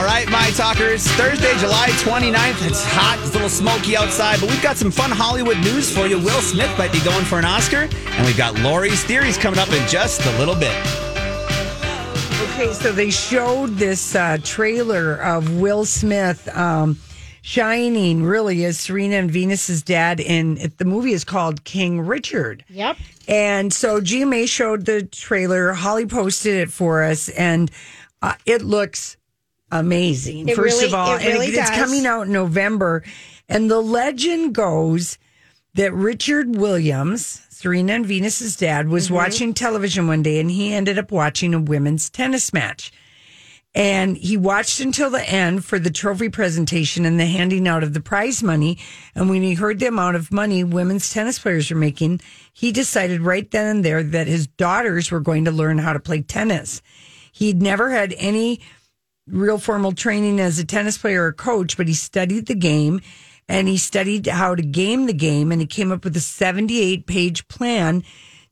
All right, my talkers. Thursday, July 29th. It's hot. It's a little smoky outside, but we've got some fun Hollywood news for you. Will Smith might be going for an Oscar, and we've got Lori's theories coming up in just a little bit. Okay, so they showed this uh, trailer of Will Smith um, shining really as Serena and Venus's dad. And it, the movie is called King Richard. Yep. And so GMA showed the trailer. Holly posted it for us, and uh, it looks amazing. It First really- of all, it really and it- it's coming out in November. And the legend goes that Richard Williams, Serena and Venus's dad, was Mm-hmm. watching television one day and he ended up watching a women's tennis match. And he watched until the end for the trophy presentation and the handing out of the prize money. And when he heard the amount of money women's tennis players were making, he decided right then and there that his daughters were going to learn how to play tennis. He'd never had any real formal training as a tennis player or coach, but he studied the game and he studied how to game the game and he came up with a 78 page plan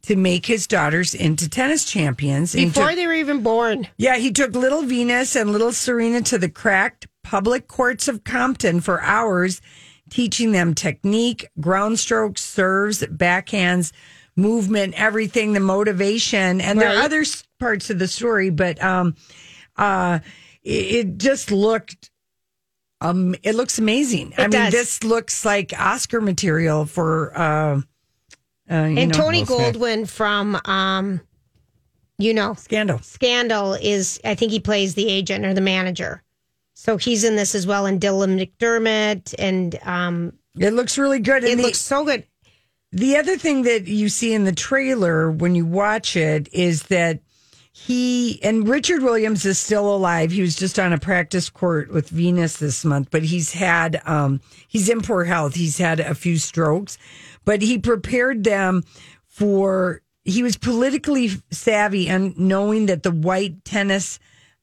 to make his daughters into tennis champions. Before took- they were even born. yeah, he took little Venus and little Serena to the cracked public courts of Compton for hours, teaching them technique, ground strokes, serves, backhands, movement, everything, the motivation. And there are other parts of the story, but um, uh, it, it just looked. Um, it looks amazing. I mean, does. this looks like Oscar material for uh, uh, you And know, Tony Will Smith. Goldwyn from, um, you know, Scandal. Scandal is, I think he plays the agent or the manager. So he's in this as well, and Dylan McDermott, and um, It looks really good. And it the- looks so good. The other thing that you see in the trailer when you watch it is that he and Richard Williams is still alive. He was just on a practice court with Venus this month, but he's had um he's in poor health. He's had a few strokes, but he prepared them for he was politically savvy and knowing that the white tennis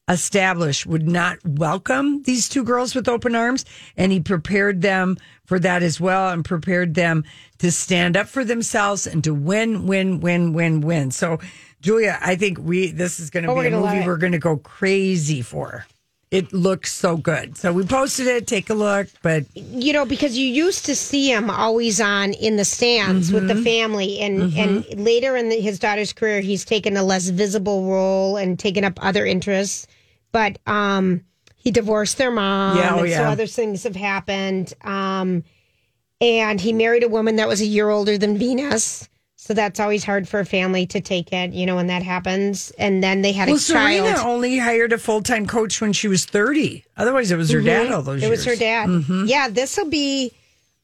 established would not welcome these two girls with open arms and he prepared them for that as well and prepared them to stand up for themselves and to win win win win win so julia i think we this is going to Oh, be a movie we're going to go crazy for it looks so good so we posted it take a look but you know, because you used to see him always on in the stands with Mm-hmm. the family, and and later in the, his daughter's career, he's taken a less visible role and taken up other interests. But um, he divorced their mom, Yeah, oh, and so other things have happened. Um, and he married a woman that was a year older than Venus. So that's always hard for a family to take it, you know, when that happens. And then they had well a child. serena only hired a full-time coach when she was 30 otherwise it was her dad all those Mm-hmm. it was her dad. Yeah, this will be.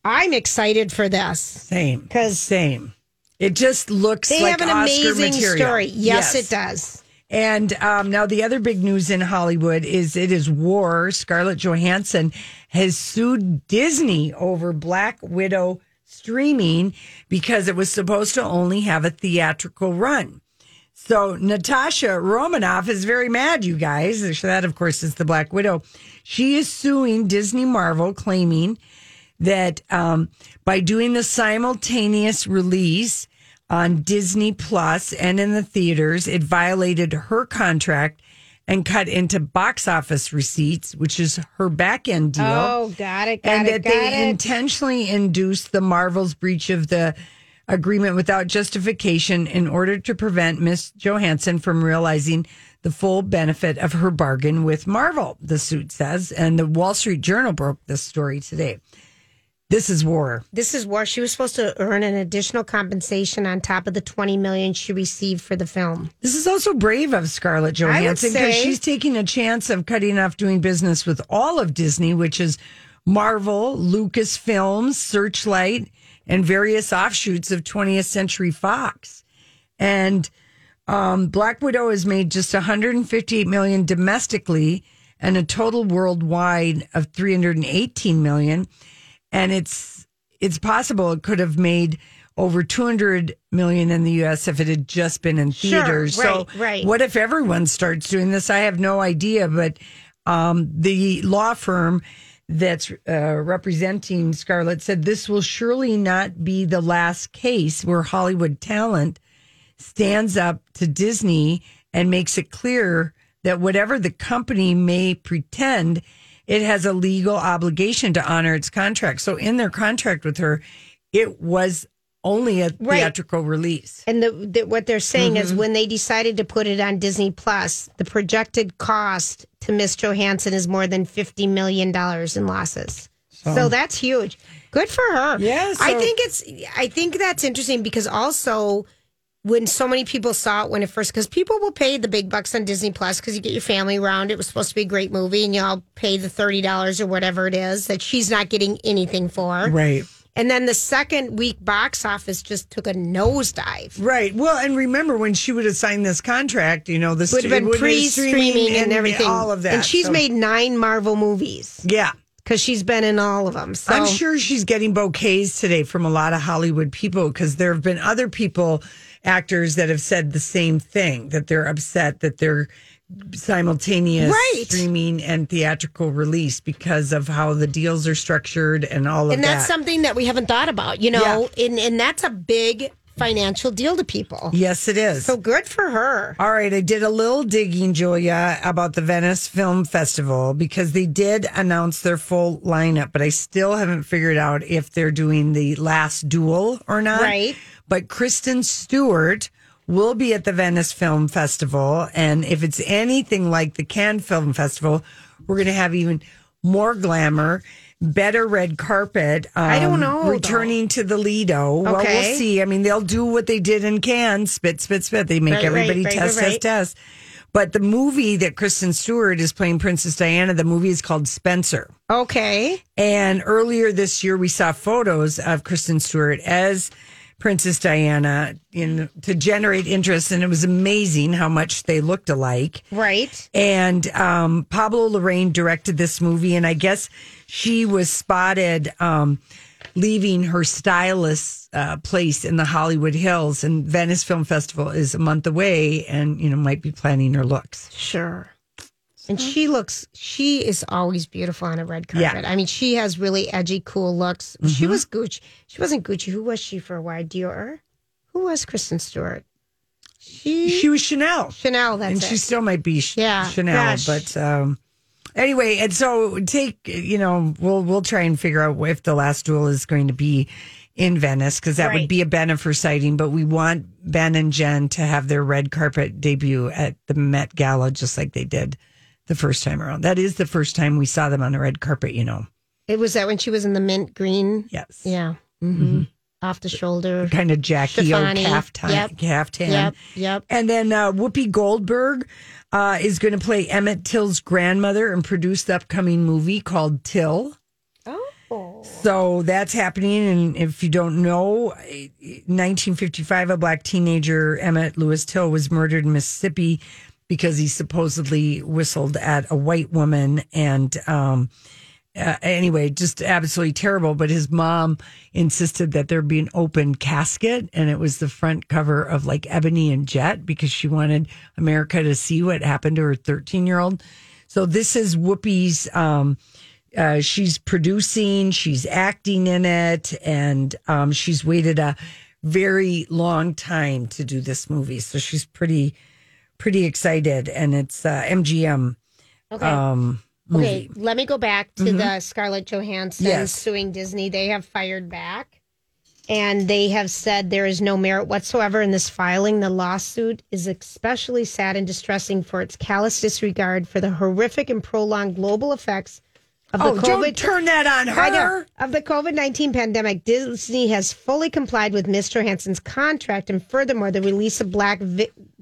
I'm excited for this. Same. Because same it just looks They like have an Oscar amazing material. story. Yes, it does. And um, now the other big news in Hollywood is it is war. Scarlett Johansson has sued Disney over Black Widow streaming because it was supposed to only have a theatrical run. So Natasha Romanoff is very mad, you guys. That, of course, is the Black Widow. She is suing Disney Marvel, claiming that um, by doing the simultaneous release on Disney Plus and in the theaters, it violated her contract and cut into box office receipts, which is her back end deal Oh, got it, got and it, that they it. intentionally induced the Marvel's breach of the agreement without justification in order to prevent Miss Johansson from realizing the full benefit of her bargain with Marvel, the suit says. And the Wall Street Journal broke this story today. This is war. This is where she was supposed to earn an additional compensation on top of the 20 million she received for the film. This is also brave of Scarlett Johansson because she's taking a chance of cutting off doing business with all of Disney, which is Marvel, Lucasfilms, Searchlight, and various offshoots of 20th Century Fox. And um, Black Widow has made just 158 million domestically and a total worldwide of 318 million. And it's it's possible it could have made over 200 million in the US if it had just been in Sure, theaters. so right, right. what if everyone starts doing this? I have no idea, but um, the law firm that's uh, representing Scarlett said this will surely not be the last case where Hollywood talent stands up to Disney and makes it clear that whatever the company may pretend, it has a legal obligation to honor its contract. So in their contract with her, it was only a Right. theatrical release. And the, the, what they're saying Mm-hmm. is when they decided to put it on Disney Plus, the projected cost to Miss Johansson is more than $50 million in losses. So, that's huge. Good for her. Yeah, I think it's, I think that's interesting because also when so many people saw it when it first, because people will pay the big bucks on Disney Plus because you get your family around. It was supposed to be a great movie and y'all pay the $30 or whatever it is that she's not getting anything for. Right. And then the second week box office just took a nosedive. Right. Well, and remember when she would have signed this contract, you know, this would have been pre-streaming and everything, all of that. And she's So- made nine Marvel movies yeah. because she's been in all of them. So I'm sure she's getting bouquets today from a lot of Hollywood people because there have been other people, actors that have said the same thing that they're upset that they're simultaneous Right. streaming and theatrical release because of how the deals are structured and all of that. and that's that. something that we haven't thought about, you know, and and that's a big financial deal to people. yes, it is. So good for her. All right, I did a little digging, Julia, about the Venice Film Festival because they did announce their full lineup, but I still haven't figured out if they're doing the last duel or not. Right. But Kristen Stewart will be at the Venice Film Festival. And if it's anything like the Cannes Film Festival, we're going to have even more glamour. Better red carpet. I don't um, know, though. Returning to the Lido. Well, we'll see. I mean, they'll do what they did in Cannes spit, spit, spit. They make right, everybody right, test, right, test, test. But the movie that Kristen Stewart is playing Princess Diana, the movie is called Spencer. Okay. And earlier this year, we saw photos of Kristen Stewart as Princess Diana in to generate interest, and it was amazing how much they looked alike. Right. And um, Pablo Larraín directed this movie, and I guess she was spotted um, leaving her stylist's uh, place in the Hollywood Hills. And Venice Film Festival is a month away, and you know might be planning her looks. Sure. And she looks, she is always beautiful on a red carpet. Yeah. Mm-hmm. I mean, she has really edgy, cool looks. She was Gucci. She wasn't Gucci. Who was she for a while? Dior? Who was Kristen Stewart? She, She was Chanel. Chanel, that's right. and it. she still might be Ch- Yeah, Chanel, gosh. but um, anyway, and so take you know we'll we'll try and figure out if the last duel is going to be in Venice because that would Right. be a Ben Bennifer sighting. But we want Ben and Jen to have their red carpet debut at the Met Gala just like they did the first time around. That is the first time we saw them on the red carpet. You know, it was that when she was in the mint green. yes, Yeah. Mm-hmm. Off the shoulder. kind of Jackie O caftan, Yep. caftan. Yep. Yep. And then uh, Whoopi Goldberg uh, is going to play Emmett Till's grandmother and produce the upcoming movie called Till. Oh. So that's happening. And if you don't know, 1955, a black teenager, Emmett Lewis Till, was murdered in Mississippi because he supposedly whistled at a white woman. And um, uh, anyway, just absolutely terrible. But his mom insisted that there be an open casket, and it was the front cover of like Ebony and Jet because she wanted America to see what happened to her 13 year old. So this is Whoopi's. Um, uh, she's producing, she's acting in it, and um, she's waited a very long time to do this movie. So she's pretty, pretty excited, and it's uh, MGM. Okay. Um, okay. Let me go back to the Scarlett Johansson Yes. suing Disney. They have fired back. and they have said there is no merit whatsoever in this filing. The lawsuit is especially sad and distressing for its callous disregard for the horrific and prolonged global effects of the Oh, COVID. don't turn that on I know. her. Of the COVID 19 pandemic, Disney has fully complied with Mr. Hansen's contract. And furthermore, the release of Black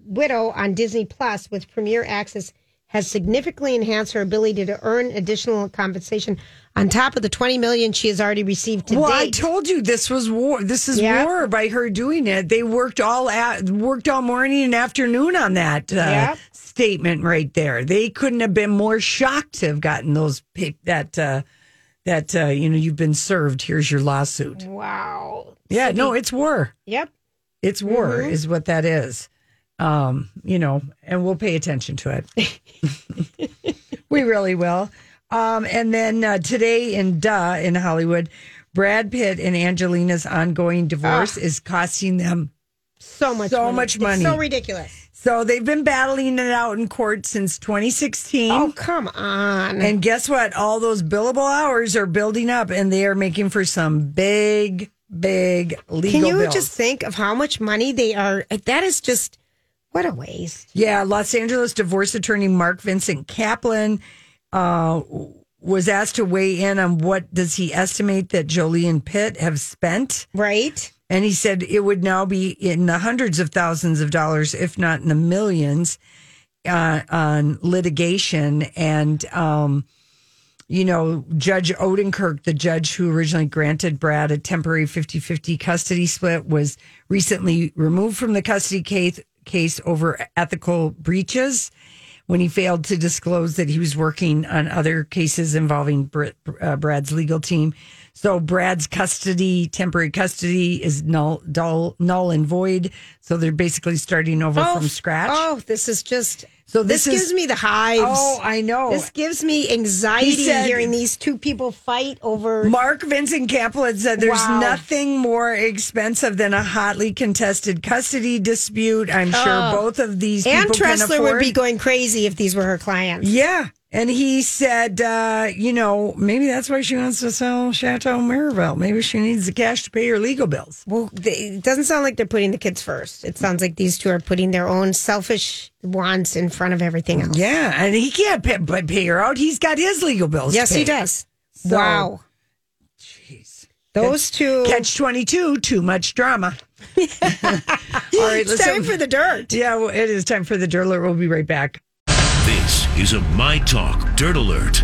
Widow on Disney Plus with Premier Access has significantly enhanced her ability to earn additional compensation on top of the 20 million she has already received to Well, I told you this was war. This is Yeah. war by her doing it. They worked all at, worked all morning and afternoon on that uh, Yeah. statement right there. They couldn't have been more shocked to have gotten those that uh, that uh, you know you've been served. Here's your lawsuit. wow. Yeah, no, it's war. Yep. It's war Mm-hmm. is what that is. Um, you know, and we'll pay attention to it. we really will. Um, and then uh, today in Duh in Hollywood, Brad Pitt and Angelina's ongoing divorce is costing them. So much So money. much It's money. so ridiculous. So they've been battling it out in court since 2016. Oh, come on. And guess what? All those billable hours are building up, and they are making for some big, big legal Can you bills. just think of how much money they are? That is just, what a waste. Yeah, Los Angeles divorce attorney Mark Vincent Kaplan uh, was asked to weigh in on what does he estimate that Jolie and Pitt have spent, Right? and he said it would now be in the hundreds of thousands of dollars, if not in the millions, uh, on litigation and. Um, you know, Judge Ouderkirk, the judge who originally granted Brad a temporary 50 50 custody split, was recently removed from the custody case, case over ethical breaches when he failed to disclose that he was working on other cases involving uh, Brad's legal team. So Brad's custody, temporary custody, is null, dull, null and void. So they're basically starting over oh, from scratch. Oh, this is just. So this, this is- gives me the hives. Oh, I know. This gives me anxiety He said- hearing these two people fight over. Mark Vincent Kaplan said there's Wow. nothing more expensive than a hotly contested custody dispute. I'm sure oh. both of these can Tressler would be going crazy if these were her clients. yeah. And he said, uh, you know, maybe that's why she wants to sell Chateau Miraval. Maybe she needs the cash to pay her legal bills. Well, they, it doesn't sound like they're putting the kids first. It sounds like these two are putting their own selfish wants in front of everything else. Yeah. And he can't pay, but pay her out. He's got his legal bills. to Yes, he does. So- wow. Jeez. Those two. Catch 22, too much drama. All right, it's time for the dirt. Yeah, well, it is time for the dirt alert. We'll be right back. This is a My Talk Dirt Alert.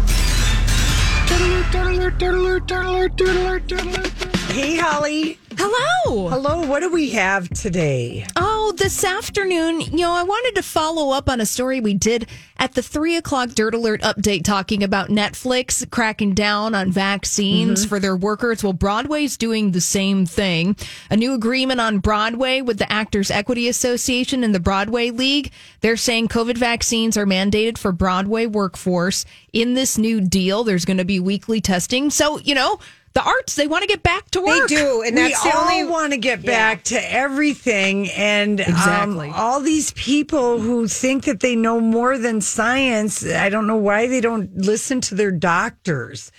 Hey, Holly. Hello. Hello. What do we have today? Oh, this afternoon, you know, I wanted to follow up on a story we did at the three o'clock Dirt Alert update talking about Netflix cracking down on vaccines mm-hmm. for their workers. Well, Broadway's doing the same thing. A new agreement on Broadway with the Actors Equity Association and the Broadway League. They're saying COVID vaccines are mandated for Broadway workforce. In this new deal, there's going to be weekly testing. So, you know, the arts, they want to get back to work. They do, and we that's the all only. want to get back to everything, and um, Exactly. all these people who think that they know more than science. I don't know why they don't listen to their doctors.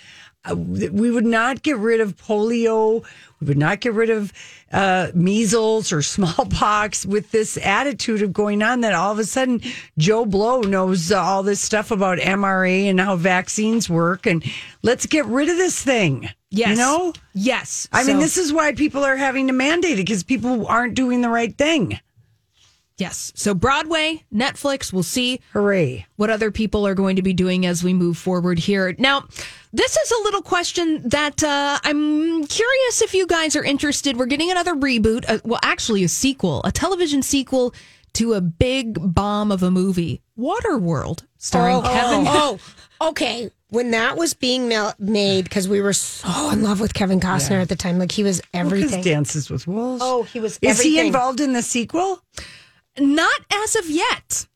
Uh, we would not get rid of polio. We would not get rid of uh, measles or smallpox with this attitude of going on that all of a sudden Joe Blow knows uh, all this stuff about MRA and how vaccines work. And let's get rid of this thing. Yes. You know? Yes. I mean, this is why people are having to mandate it because people aren't doing the right thing. Yes. So Broadway, Netflix, we'll see Hooray. what other people are going to be doing as we move forward here. Now, this is a little question that uh, I'm curious if you guys are interested. We're getting another reboot, uh, well, actually, a sequel, a television sequel to a big bomb of a movie, Waterworld, starring Kevin. Oh, okay. When that was being ma- made, because we were so in love with Kevin Costner at the time, like he was Because everything. Dances with Wolves. oh, he was. Is he involved in the sequel? Not as of yet.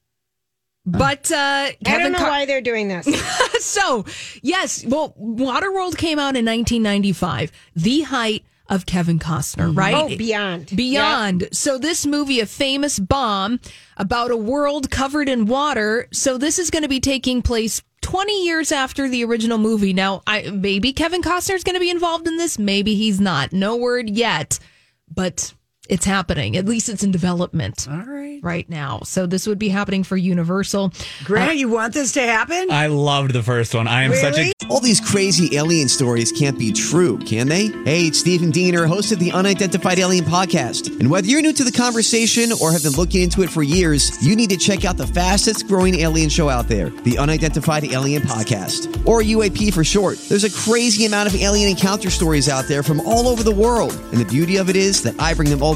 But uh, I Kevin don't know Co- why they're doing this. so, yes, well, Waterworld came out in 1995, the height of Kevin Costner, mm-hmm. right? Oh, Beyond. Beyond. So, this movie, a famous bomb about a world covered in water. So, this is going to be taking place 20 years after the original movie. Now, I, maybe Kevin Costner's going to be involved in this. Maybe he's not. No word yet. but it's happening. At least it's in development. All right. Right now. So this would be happening for Universal. Grant, uh, you want this to happen? I loved the first one. I am such a All these crazy alien stories can't be true, can they? Hey, it's Stephen Diener, host of the Unidentified Alien Podcast. And whether you're new to the conversation or have been looking into it for years, you need to check out the fastest growing alien show out there, the Unidentified Alien Podcast, or UAP for short. There's a crazy amount of alien encounter stories out there from all over the world. And the beauty of it is that I bring them all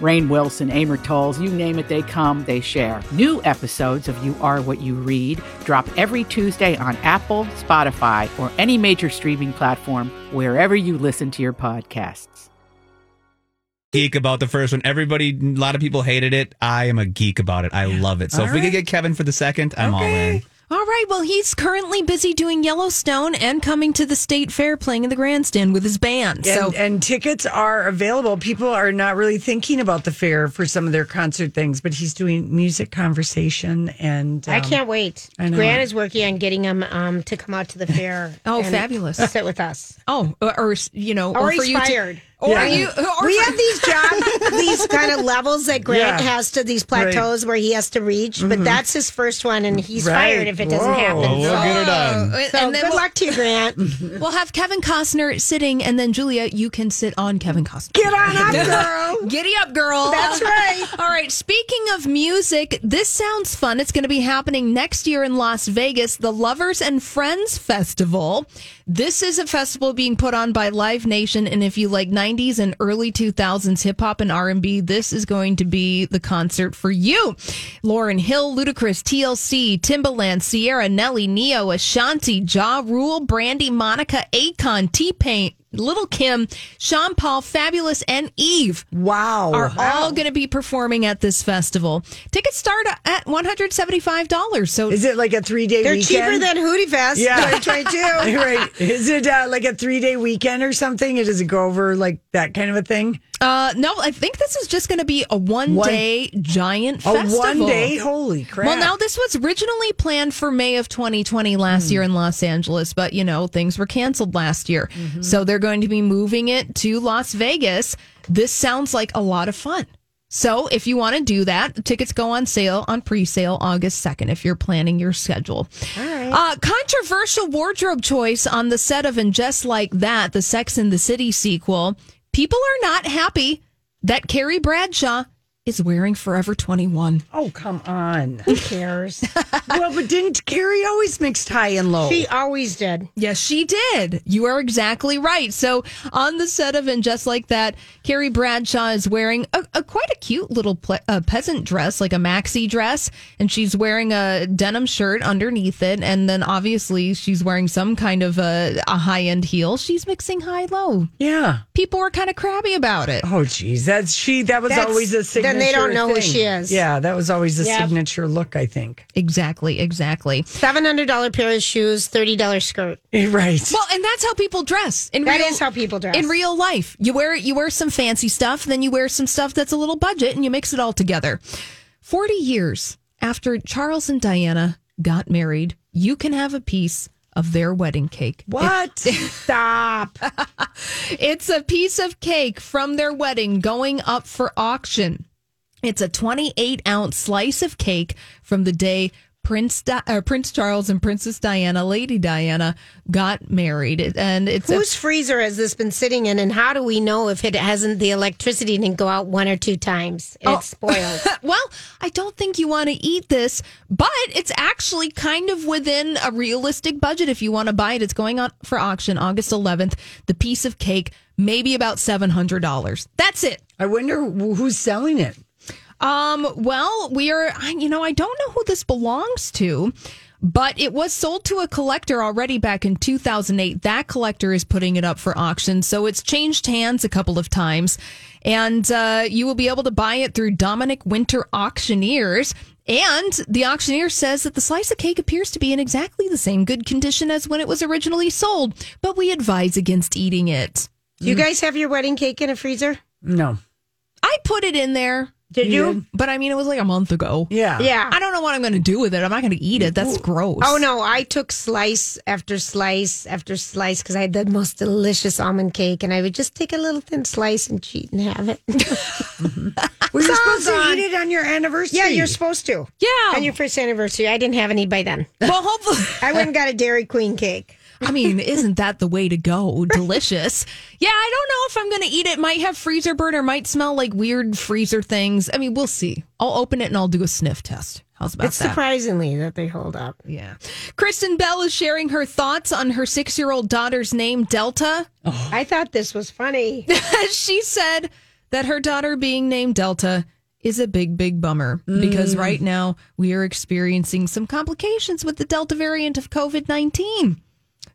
Rainn Wilson, Amor Towles, you name it, they come, they share. New episodes of You Are What You Read drop every Tuesday on Apple, Spotify, or any major streaming platform wherever you listen to your podcasts. geek about the first one. Everybody, a lot of people hated it. I am a geek about it. I love it. So All if we could get Kevin for the second, I'm all in. All right. Well, he's currently busy doing Yellowstone and coming to the state fair playing in the grandstand with his band. So and, and tickets are available. People are not really thinking about the fair for some of their concert things, but he's doing music conversation and I um, can't wait. I know. Grant is working on getting him um, to come out to the fair. Oh, and fabulous. Sit with us. Oh, or, or, you know, Or or, for he's you to- fired. Or Yeah. you, or we for- have these jobs, these kind of levels that Grant Yeah. has to these plateaus where he has to reach, but mm-hmm. that's his first one, and he's Right. fired if it doesn't Whoa. happen. Well, we'll so get her done. Oh, so and then good we'll, luck to you, Grant. we'll have Kevin Costner sitting, and then Julia, you can sit on Kevin Costner. Get on up, girl. Giddy up, girl. That's right. All right. Speaking of music, this sounds fun. It's going to be happening next year in Las Vegas, the Lovers and Friends Festival. This is a festival being put on by Live Nation, and if you like '90s and early 2000s hip hop and R&B, this is going to be the concert for you. Lauryn Hill, Ludacris, TLC, Timbaland, Ciara, Nelly, Ne-Yo, Ashanti, Ja Rule, Brandy, Monica, Akon, T Pain. Lil' Kim, Sean Paul, Fabolous, and Eve Wow. are all going to be performing at this festival. Tickets start at one hundred seventy-five dollars. So Is it like a three day They're weekend? cheaper than Hootie Fest Yeah. 2022. right. Is it uh, like a three day weekend or something? Or does it go over like that kind of a thing? Uh, no, I think this is just going to be a one-day giant A festival. one day? Holy crap. Well, now this was originally planned for May of 2020 last Hmm. year in Los Angeles, but you know things were canceled last year, Mm-hmm. so they're going to be moving it to Las Vegas. This sounds like a lot of fun. So if you want to do that, the tickets go on sale on pre-sale August 2nd if you're planning your schedule. Uh, controversial wardrobe choice on the set of And Just Like That, the Sex and the City sequel. People are not happy that Carrie Bradshaw is wearing Forever 21. Oh, come on. Who cares? well, but didn't Carrie always mixed high and low? She always did. Yes, she did. You are exactly right. So, on the set of And Just Like That, Carrie Bradshaw is wearing a, a quite a cute little ple- uh, peasant dress, like a maxi dress, and she's wearing a denim shirt underneath it. And then, obviously, she's wearing some kind of a, a high end heel. She's mixing high low. yeah. People were kind of crabby about it. Oh, geez. That's she. That was That's- always a signature. Then they don't know who she is. Yeah, that was always the Yep. signature look. I think. Exactly, exactly. Seven hundred dollar pair of shoes, thirty dollar skirt. Eh, right. Well, and that's how people dress. In That real, is how people dress. in real life. You wear you wear some fancy stuff, then you wear some stuff that's a little budget, and you mix it all together. Forty years after Charles and Diana got married, you can have a piece of their wedding cake. what? Stop. It's a piece of cake from their wedding going up for auction. It's a 28 ounce slice of cake from the day Prince Di- uh, Prince Charles and Princess Diana, Lady Diana, got married, and it's a Whose freezer has this been sitting in, and how do we know if it hasn't the electricity didn't go out one or two times? and It's spoiled. Well, I don't think you want to eat this, but it's actually kind of within a realistic budget if you want to buy it. It's going on for auction August 11th. The piece of cake, maybe about $700. That's it. I wonder who's selling it. Um, well, we are, I- you know, I don't know who this belongs to, but it was sold to a collector already back in 2008. That collector is putting it up for auction. So it's changed hands a couple of times. And uh, you will be able to buy it through Dominic Winter Auctioneers. And the auctioneer says that the slice of cake appears to be in exactly the same good condition as when it was originally sold, but we advise against eating it. Do you guys have your wedding cake in a freezer? No. I put it in there. Did you? But I mean, it was like a month ago. Yeah. Yeah. I don't know what I'm going to do with it. I'm not going to eat it. That's gross. Oh no, I took slice after slice after slice because I had the most delicious almond cake, and I would just take a little thin slice and cheat and have it. Well, you're supposed to eat it on your anniversary. yeah, you're supposed to. Yeah. On your first anniversary, I didn't have any by then. Well, hopefully. I went and got a Dairy Queen cake. I mean, isn't that the way to go? Delicious. Yeah, I don't know if I'm going to eat it. Might have freezer burn or might smell like weird freezer things. I mean, we'll see. I'll open it and I'll do a sniff test. How's about It's that? surprisingly that they hold up. Yeah. Kristen Bell is sharing her thoughts on her six year old daughter's name, Delta. Oh. I thought this was funny. she said that her daughter being named Delta is a big, big bummer because mm. right now we are experiencing some complications with the Delta variant of COVID 19.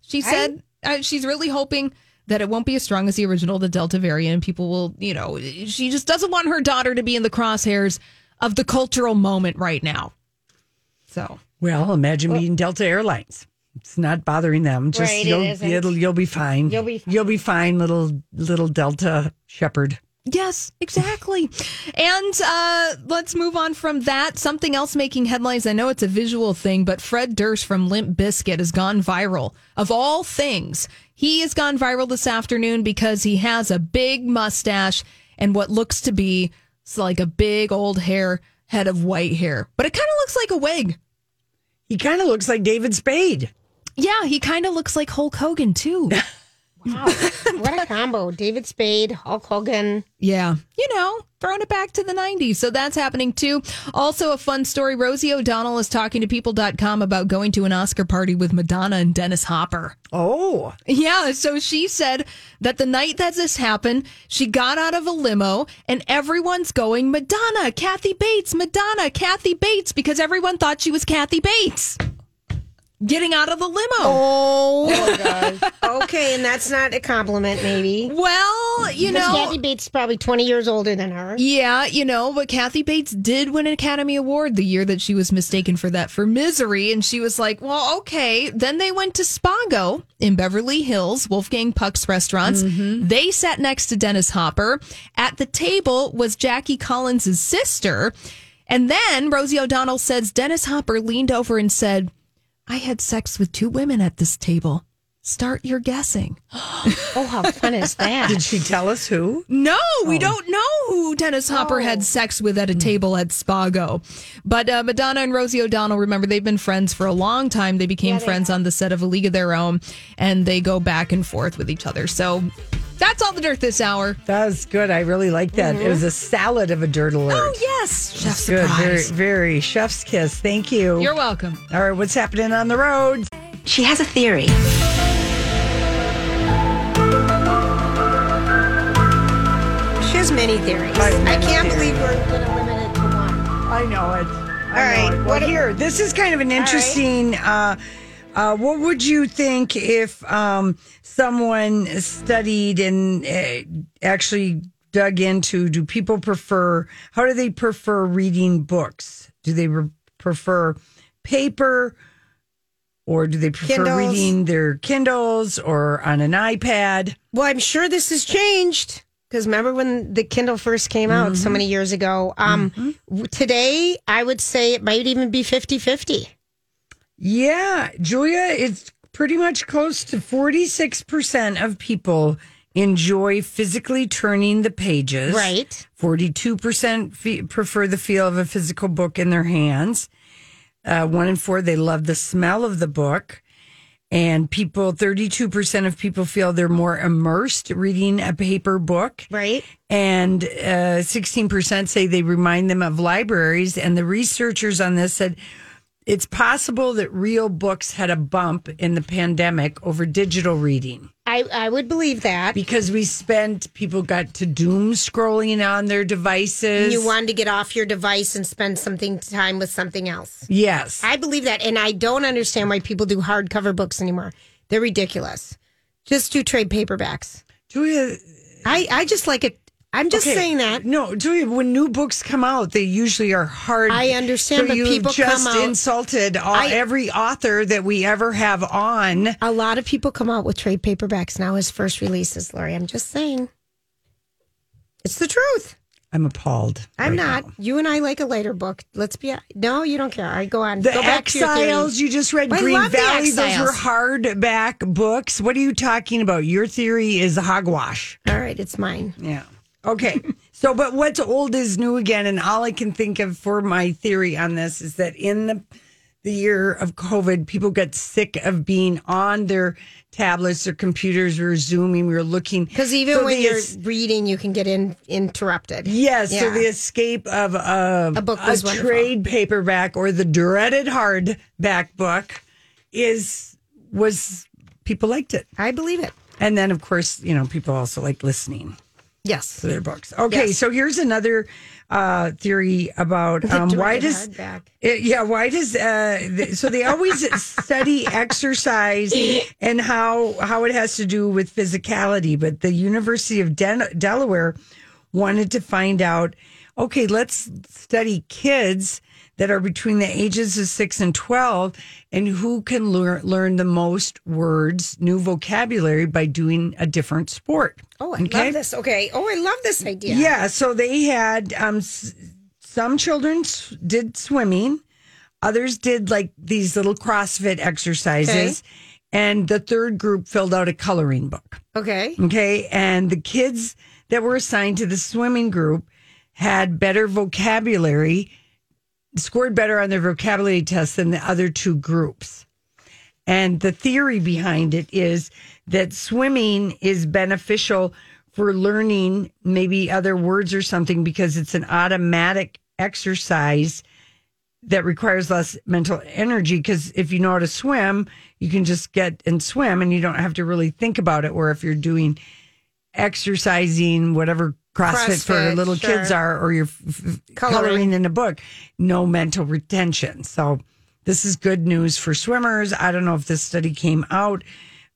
She said uh, she's really hoping that it won't be as strong as the original, the Delta variant. People will, you know, she just doesn't want her daughter to be in the crosshairs of the cultural moment right now. So. Well, imagine being Delta Airlines. It's not bothering them. Just Right, you'll, isn't. it'll, you'll be fine. You'll be fine. You'll be fine, little little Delta Shepard. Yes, exactly. and uh, let's move on from that. Something else making headlines. I know it's a visual thing, but Fred Durst from Limp Bizkit has gone viral. Of all things, he has gone viral this afternoon because he has a big mustache and what looks to be like a big old hair head of white hair, but it kind of looks like a wig. He kind of looks like David Spade. Yeah, he kind of looks like Hulk Hogan too. Wow, what a combo! David Spade, Hulk Hogan. Yeah, you know, throwing it back to the 90s. So that's happening too. Also, a fun story Rosie O'Donnell is talking to people.com about going to an Oscar party with Madonna and Dennis Hopper. Oh, Yeah, so she said that the night that this happened, she got out of a limo and everyone's going, Madonna, Kathy Bates, Madonna, Kathy Bates, because everyone thought she was Kathy Bates. Getting out of the limo. Oh, okay, and that's not a compliment, maybe. Well, you know. Kathy Bates is probably twenty years older than her. Yeah, you know, but Kathy Bates did win an Academy Award the year that she was mistaken for that for Misery. And she was like, well, okay. Then they went to Spago in Beverly Hills, Wolfgang Puck's restaurants. Mm-hmm. They sat next to Dennis Hopper. At the table was Jackie Collins' sister. And then Rosie O'Donnell says Dennis Hopper leaned over and said, I had sex with two women at this table. Start your guessing. Oh, how fun is that? did she tell us who? No, we don't know who Dennis Hopper had sex with at a table at Spago. But uh, Madonna and Rosie O'Donnell, remember, they've been friends for a long time. They became friends on the set of A League of Their Own, and they go back and forth with each other. So that's all the dirt this hour. That was good. I really like that. It was a salad of a dirt alert. Oh, yes. Chef's good. Very, very chef's kiss. Thank you. You're welcome. All right, what's happening on the road? She has a theory. Many theories. I I can't theories. believe we're going to limit it to one. I know it. All right, Well, what- here, this is kind of an interesting. Uh, uh, what would you think if um, someone studied and uh, actually dug into? Do people prefer? How do they prefer reading books? Do they re- prefer paper, or do they prefer Kindles. reading their Kindles or on an iPad? Well, I'm sure this has changed because remember when the Kindle first came out so many years ago? Um, w- Today, I would say it might even be 50 50. Yeah, Julia, it's pretty much close to 46% of people enjoy physically turning the pages. Right. 42% fe- prefer the feel of a physical book in their hands. Uh, one in four, they love the smell of the book. And people, 32% of people feel they're more immersed reading a paper book. Right. And uh, 16% say they remind them of libraries. And the researchers on this said it's possible that real books had a bump in the pandemic over digital reading I, I would believe that. because we spent, people got to doom scrolling on their devices. You wanted to get off your device and spend something time with something else. Yes. I believe that. And I don't understand why people do hardcover books anymore. They're ridiculous. Just do trade paperbacks. Julia, I, I just like it. I'm just Okay, saying that. No, Julia, when new books come out, they usually are hard. I understand, so but people just come out- insulted all, I- every author that we ever have on. A lot of people come out with trade paperbacks now as first releases, Lori. I'm just saying. It's the truth. I'm appalled. I'm right not. now. You and I like a later book. Let's be. No, you don't care. All right, go on. The go back to your. Exiles, you just read I Green Valley. Those were hardback books. What are you talking about? Your theory is hogwash. All right, it's mine. Yeah. Okay. so, but what's old is new again. And all I can think of for my theory on this is that in the the year of COVID, people got sick of being on their tablets, their computers, we were zooming, we are looking. Because even So when you're es- reading, you can get in interrupted. Yes, so Yeah. the escape of a, A book wonderful. trade paperback or the dreaded hardback book is was people liked it. I believe it. And then of course, you know, people also like listening Yes. to their books. Okay, Yes. so here's another uh, theory about um, why does it, yeah why does uh, th- so they always study exercise and how how it has to do with physicality, but the University of Den- Delaware wanted to find out. Okay, let's study kids that are between the ages of six and twelve, and who can learn learn the most words, new vocabulary by doing a different sport. Oh, I love this. Okay. Oh, I love this idea. Yeah, so they had um s- some children s- did swimming, others did like these little CrossFit exercises, and the third group filled out a coloring book. Okay. Okay, and the kids that were assigned to the swimming group had better vocabulary, scored better on their vocabulary test than the other two groups. And the theory behind it is that swimming is beneficial for learning maybe other words or something because it's an automatic exercise that requires less mental energy. Because if you know how to swim, you can just get and swim and you don't have to really think about it. Where if you're doing exercising, whatever CrossFit, for little sure. kids are, or you're f- Coloring. coloring in a book, no mental retention. So this is good news for swimmers. I don't know if this study came out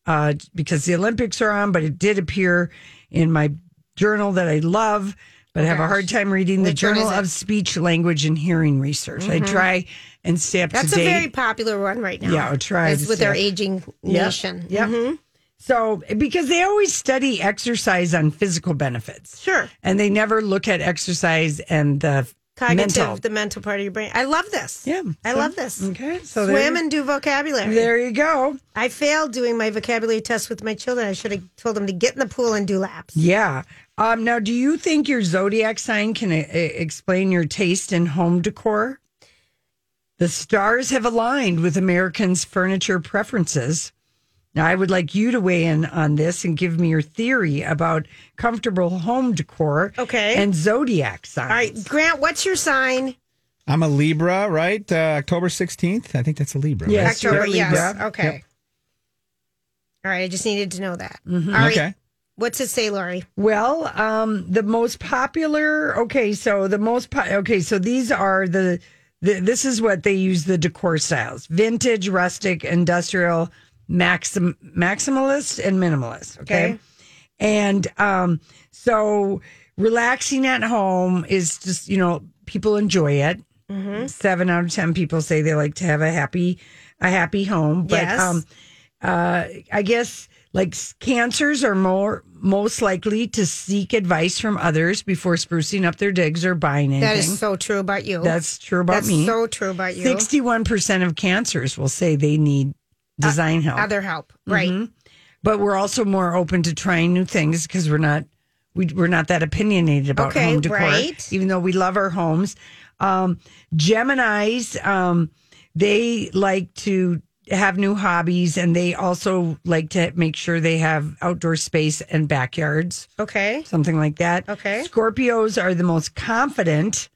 uh, because the Olympics are on, but it did appear in my journal that I love, but I have a hard time reading the Which one Journal? Mm-hmm. of Speech, Language, and Hearing Research. I try and stay up That's to a very popular one right now. Yeah, I'll try It's with our aging Yep. nation. Yep. Mhm. So, because they always study exercise on physical benefits. Sure. And they never look at exercise and the Cognitive, mental. the mental part of your brain. I love this. Yeah, I so- love this. Okay. So Swim there, and do vocabulary. there you go. I failed doing my vocabulary test with my children. I should have told them to get in the pool and do laps. Yeah. Um, now, do you think your zodiac sign can uh, explain your taste in home decor? The stars have aligned with Americans' furniture preferences. Now, I would like you to weigh in on this and give me your theory about comfortable home decor Okay. and zodiac signs. All right, Grant, what's your sign? I'm a Libra, right? Uh, October 16th. I think that's a Libra. Yes. right? October, you're yes. Libra. Okay. Yep. All right, I just needed to know that. Mm-hmm. All right, Okay. What's it say, Lori? Well, um, the most popular. Okay, so the most. Po- okay, so these are the, the. This is what they use the decor styles: vintage, rustic, industrial, maxim, maximalist, and minimalist. Okay, Okay. and um, so relaxing at home is just you know people enjoy it. Seven out of ten people say they like to have a happy, a happy home. But Yes. um, uh, I guess like cancers are more most likely to seek advice from others before sprucing up their digs or buying anything. That is so true about you. That's true about That's me. so true about you. Sixty-one percent of cancers will say they need design help, Other help, right? but we're also more open to trying new things because we're not we, we're not that opinionated about Okay, home decor, right. even though we love our homes. Um, Gemini's um, they like to have new hobbies and they also like to make sure they have outdoor space and backyards Okay. something like that. Okay. Scorpios are the most confident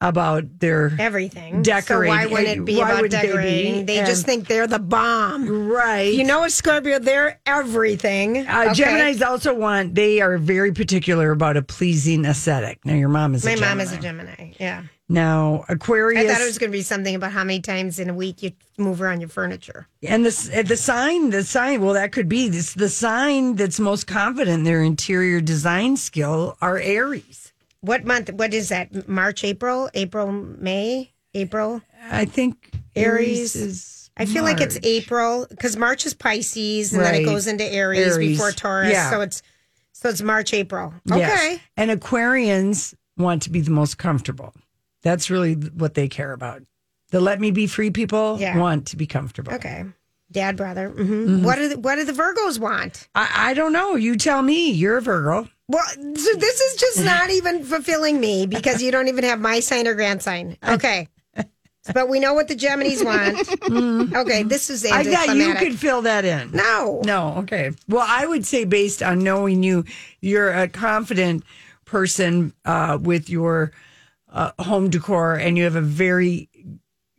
about their Everything. Decorate- So why wouldn't it be why about wouldn't they be? decorating? They, just think they're the bomb. right. You know Scorpio? They're everything. Uh, Okay. Gemini's also want, they are very particular about a pleasing aesthetic. Now, your mom is a My mom is a Gemini. Yeah. Now, Aquarius. I thought it was going to be something about how many times in a week you move around your furniture. And the uh, the sign, the sign. Well, that could be this. The sign that's most confident in their interior design skill are Aries. What month? What is that? March, April, April, May, April. I think Aries. Aries is. I feel like it's April because March is Pisces and then it goes into Aries, Aries. before Taurus. Yeah. So it's so it's March, April. Yes. Okay. And Aquarians want to be the most comfortable. That's really what they care about. The let me be free people Yeah. want to be comfortable. Okay. Dad, brother. hmm What do the, what do the Virgos want? I, I don't know. You tell me. You're a Virgo. Well, so this is just not even fulfilling me because you don't even have my sign or grand sign. Okay. But we know what the Geminis want. Okay, this is Mm-hmm. I thought you anticlimactic. could fill that in. No. No, okay. Well, I would say based on knowing you, you're a confident person uh, with your uh, home decor, and you have a very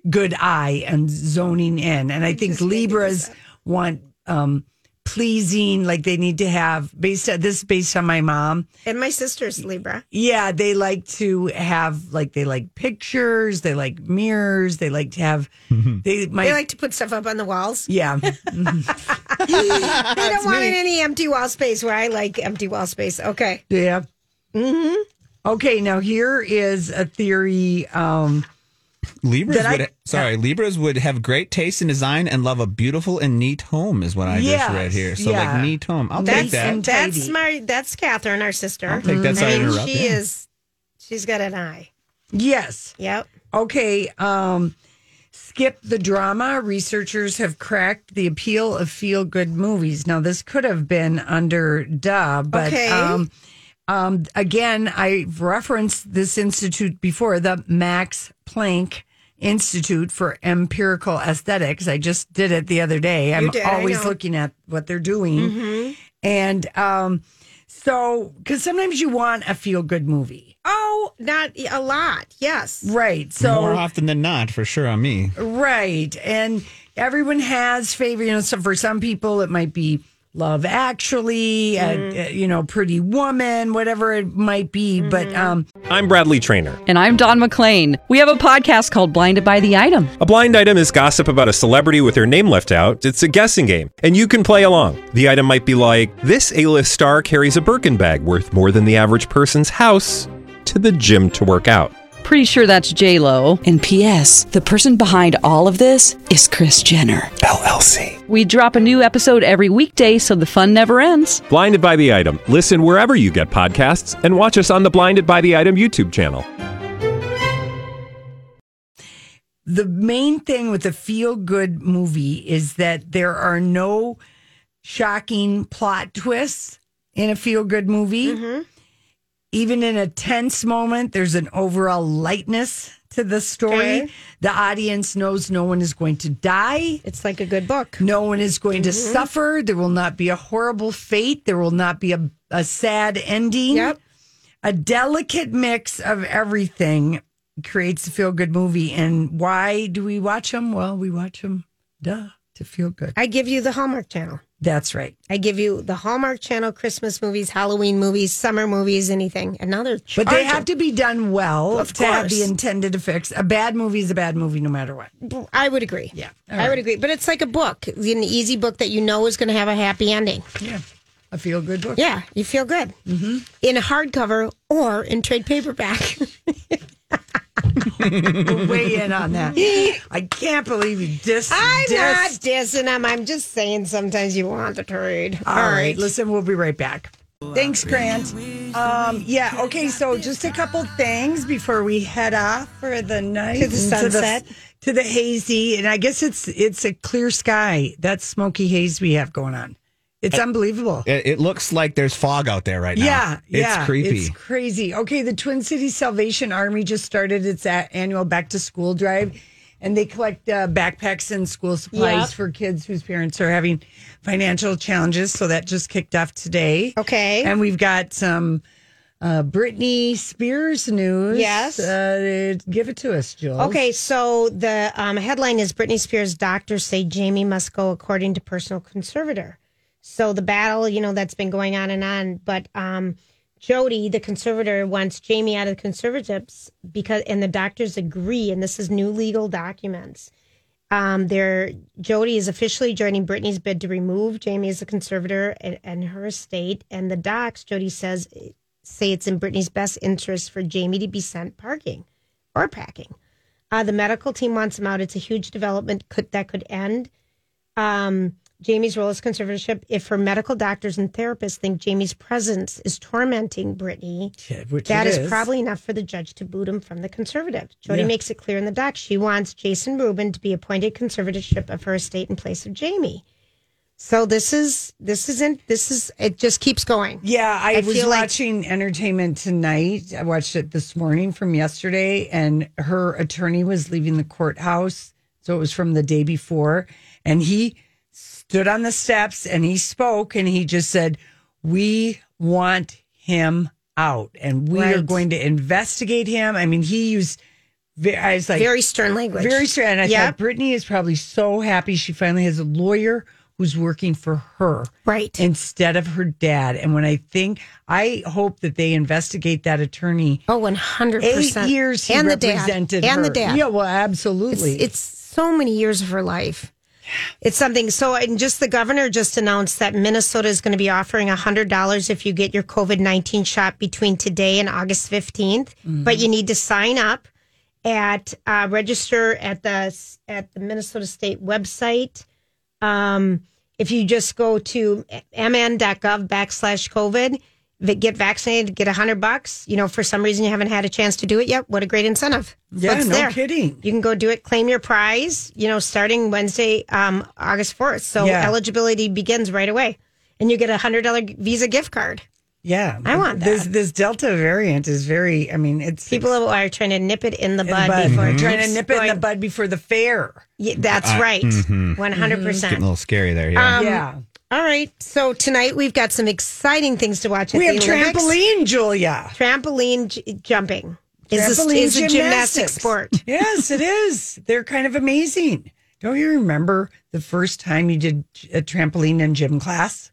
good eye and zoning in. And I think Libras want um, pleasing, like they need to have based on this, is based on my mom. And my sister's Libra. Yeah, they like to have like they like pictures, they like mirrors, they like to have they my They like to put stuff up on the walls. yeah. They don't want any empty wall space where I like empty wall space. Okay. Yeah. Mm-hmm. Okay, now here is a theory. Um, Libras That I- would sorry, Libras would have great taste in design and love a beautiful and neat home is what I Yes, just read here. So yeah. like neat home. I'll That's take that. in- That's my that's Catherine, our sister. I'll take that. Sorry I to mean, interrupt. she Yeah. is she's got an eye. yes. Yep. Okay. Um, skip the drama. Researchers have cracked the appeal of feel good movies. Now, this could have been under duh, but Okay. um, um, again, I've referenced this institute before, the Max Planck Institute for Empirical Aesthetics. I just did it the other day. I'm did, always looking at what they're doing. And um, so, because sometimes you want a feel good movie. Oh, not a lot. Yes. Right. So More often than not, for sure on me. Right. And everyone has favorite, you know, so for some people it might be Love Actually, Mm-hmm. uh, you know, Pretty Woman, whatever it might be. But Mm-hmm. um, I'm Bradley Trainer. And I'm Don McClain. We have a podcast called Blinded by the Item. A blind item is gossip about a celebrity with their name left out. It's a guessing game, and you can play along. The item might be like this: A-list star carries a Birkin bag worth more than the average person's house to the gym to work out. Pretty sure that's J Lo. And P.S. The person behind all of this is Kris Jenner LLC. We drop a new episode every weekday, so the fun never ends. Blinded by the item. Listen wherever you get podcasts, and watch us on the Blinded by the Item YouTube channel. the main thing with a feel good movie is that there are no shocking plot twists in a feel good movie. Mm-hmm. Even in a tense moment, there's an overall lightness to the story. Okay. The audience knows no one is going to die. It's like a good book. No one is going to Mm-hmm. suffer. There will not be a horrible fate. There will not be a, a sad ending. Yep. A delicate mix of everything creates a feel good movie. And why do we watch them? Well, we watch them, duh, to feel good. I give you the Hallmark Channel. That's right. I give you the Hallmark Channel Christmas movies, Halloween movies, summer movies, anything. And But they have to be done well Of to have the course. intended effects. A bad movie is a bad movie no matter what. I would agree. Yeah. All I right. would agree. But it's like a book, an easy book that you know is going to have a happy ending. Yeah. A feel good book. Yeah, you feel good Mm-hmm. in a hardcover or in trade paperback. We'll weigh in on that. I can't believe you dis. I'm dis- not dissing them. I'm just saying sometimes you want the trade. All right. Listen, we'll be right back. Thanks, Grant. Um, yeah, okay, so just a couple things before we head off for the night. To the and sunset. To the, hazy. And I guess it's it's a clear sky. That smoky haze we have going on. It's unbelievable. It, it looks like there's fog out there right now. Yeah, It's yeah, creepy. It's crazy. Okay, the Twin Cities Salvation Army just started its annual back to school drive, and they collect uh, backpacks and school supplies Yep. for kids whose parents are having financial challenges. So that just kicked off today. Okay. and we've got some uh, Britney Spears news. Yes. Uh, give it to us, Jules. Okay, so the um, headline is Britney Spears' doctors say Jamie must go according to personal conservator. So the battle, you know, that's been going on and on. But um, Jodi, the conservator, wants Jamie out of the conservatives because, and the doctors agree, and this is new legal documents. Um, there, Jodi is officially joining Britney's bid to remove Jamie as a conservator and, and her estate. And the docs, Jodi says, say it's in Britney's best interest for Jamie to be sent parking or packing. Uh, the medical team wants him out. It's a huge development could, that could end um, Jamie's role as conservatorship if her medical doctors and therapists think Jamie's presence is tormenting Britney. Yeah, which That it is, is. probably enough for the judge to boot him from the conservative. Jodi Yeah. makes it clear in the doc she wants Jason Rubin to be appointed conservatorship of her estate in place of Jamie. So this is this isn't this is it just keeps going. Yeah, I, I was feel like- watching Entertainment Tonight. I watched it this morning from yesterday, and her attorney was leaving the courthouse. So it was from the day before. And he stood on the steps and he spoke and he just said, We want him out and we are going to investigate him. I mean, he used, I was like, Very stern language. very stern. And I Yep. thought Britney is probably so happy she finally has a lawyer who's working for her. Right. Instead of her dad. And when I think, I hope that they investigate that attorney. Oh, 100%. Eight years he and the dad. And the her. dad. Yeah, well, It's, absolutely. it's so many years of her life. It's something. So, and just the governor just announced that Minnesota is going to be offering $100 if you get your COVID 19 shot between today and August 15th. But you need to sign up at, uh, register at the, at the Minnesota State website. Um, if you just go to mn.gov backslash COVID, get vaccinated, get a hundred bucks. You know, for some reason you haven't had a chance to do it yet. What a great incentive! Yeah, it's no there. kidding. You can go do it, claim your prize. You know, starting Wednesday, um, August fourth. So Yeah. eligibility begins right away, and you get a hundred dollar Visa gift card. yeah. I want This, that. this Delta variant is very, I mean, it's People are trying to nip it in the in the bud, bud. before it trying to keeps nip it in the bud before the fair. Yeah, that's Uh, right, mhm. one hundred Getting a little scary there. Yeah. Um, yeah. All right. So tonight we've got some exciting things to watch. At We the have trampoline, Julia. Trampoline j- jumping is a, is a gymnastic sport. yes, it is. They're kind of amazing. Don't you remember the first time you did a trampoline in gym class?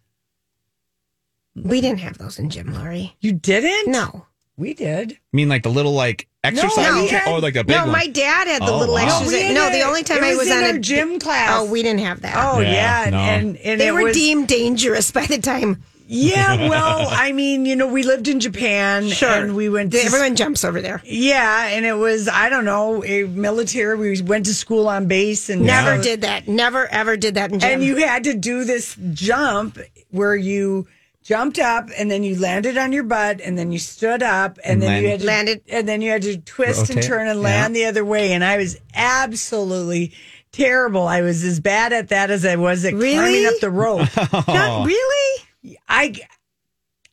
We didn't have those in gym, Lori. You didn't? No. We did. I mean, like the little like exercise. No, we tra- had- oh, like a big no, one. my dad had the Oh, little wow. extras. we no, the only time it I was in on our a gym class. Oh, we didn't have that. Oh Yeah, yeah, no. and and they were was, deemed dangerous by the time. Yeah, well, I mean, you know, we lived in Japan, Sure. and we went. To, Everyone jumps over there. yeah, and it was I don't know a military. We went to school on base, and Never did that. Never ever did that in gym. And you had to do this jump where you jumped up and then you landed on your butt and then you stood up and, And then you had to, Landed. and then you had to twist and turn and yeah. land the other way. And I was absolutely terrible. I was as bad at that as I was at Really? climbing up the rope. Not really? I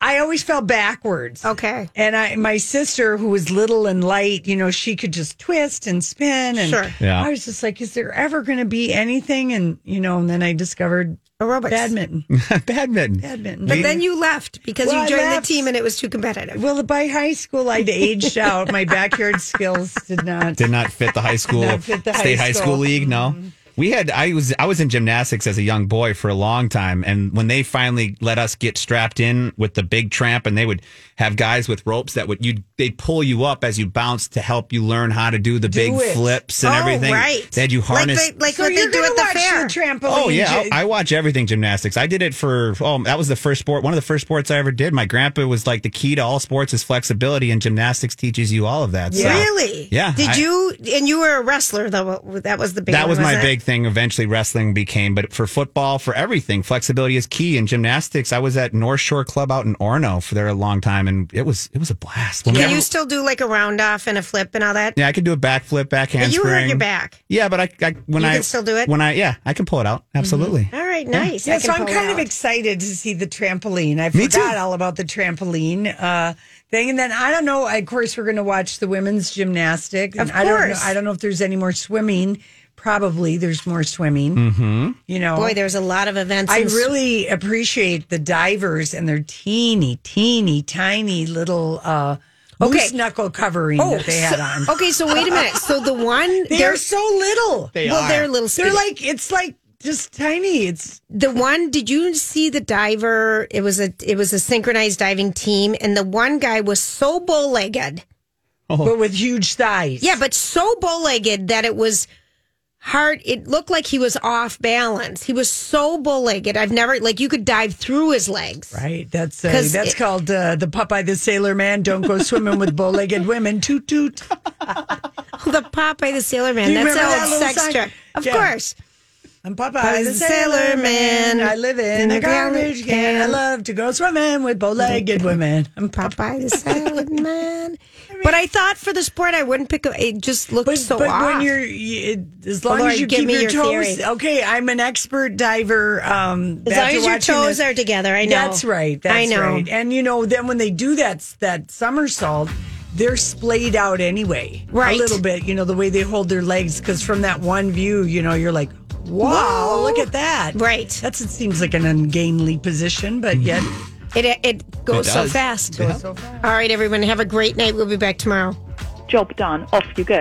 I always fell backwards. Okay. And I, my sister, who was little and light, you know, she could just twist and spin. And Sure. Yeah. I was just like, is there ever going to be anything? And, you know, and then I discovered Aerobics. badminton. Badminton. Badminton. But then you left because Well, you joined left. the team and it was too competitive. Well, by high school, I'd aged out. My backyard skills did not. Did not fit the high school Not fit the high state high school school. league. No. Mm-hmm. We had I was I was in gymnastics as a young boy for a long time, and when they finally let us get strapped in with the big tramp, and they would have guys with ropes that would you they'd pull you up as you bounced to help you learn how to do the big it. flips and oh, everything. right. They had you harness. Like, they, like So what they you're do gonna at the watch fair. trampoline. Oh yeah, gy- I, I watch everything gymnastics. I did it for oh that was the first sport. One of the first sports I ever did. My grandpa was like the key to all sports is flexibility, and gymnastics teaches you all of that. So, Really? Yeah, Did I- you? And you were a wrestler, though. That was the big. that one, was my wasn't it? big thing. Eventually, wrestling became, but for football, for everything, flexibility is key. In gymnastics, I was at North Shore Club out in Orono for there a long time, and it was it was a blast. When Can ever- you still do like a round off and a flip and all that? yeah, I could do a backflip, back But handspring. you hurt your back. Yeah, but I, I when You I can still do it? When I yeah, I can pull it out. Absolutely. All right, nice. Yeah, I so I'm kind it of excited to see the trampoline. I Me forgot too. all about the trampoline uh, thing, and then I don't know. Of course, we're going to watch the women's gymnastics. and Of I don't know. course. I don't know if there's any more swimming probably there's more swimming. Mm-hmm. You know, Boy, there's a lot of events. I in- really appreciate the divers and their teeny, teeny, tiny little uh, Okay. moose knuckle covering that they had so- on. Okay, so wait a minute. So the one They are so little. They well, are. they're little. They're like it's like just tiny. It's the one. Did you see the diver? It was a it was a synchronized diving team, and the one guy was so bow legged. but with huge thighs. Yeah, but so bow legged that it was hard. It looked like he was off balance. He was so bow legged. I've never like you could dive through his legs. Right, that's uh, that's it- called uh, the Popeye the Sailor Man. Don't go swimming with bow-legged women. Toot toot. The Popeye the Sailor Man. That's an that old sex sign? joke. Of Yeah. course. I'm Popeye the Sailor Man. I live in a garbage can. I love to go swimming with bow-legged women. I'm Popeye the Sailor Man. But I thought for the sport I wouldn't pick. A, it just looks But, so but off. when you're, you, as long Lord, as you keep your, your toes, theory. okay. I'm an expert diver. Um, as long as your toes this- are together, I know. That's right. That's I know. right. And you know, then when they do that that somersault, they're splayed out anyway, Right. A little bit. You know, the way they hold their legs, because from that one view, you know, you're like, wow, Whoa. look at that. Right. That's it seems like an ungainly position, but yet It it goes It so does. fast. Yeah. All right, everyone, have a great night. We'll be back tomorrow. Job done. Off you go.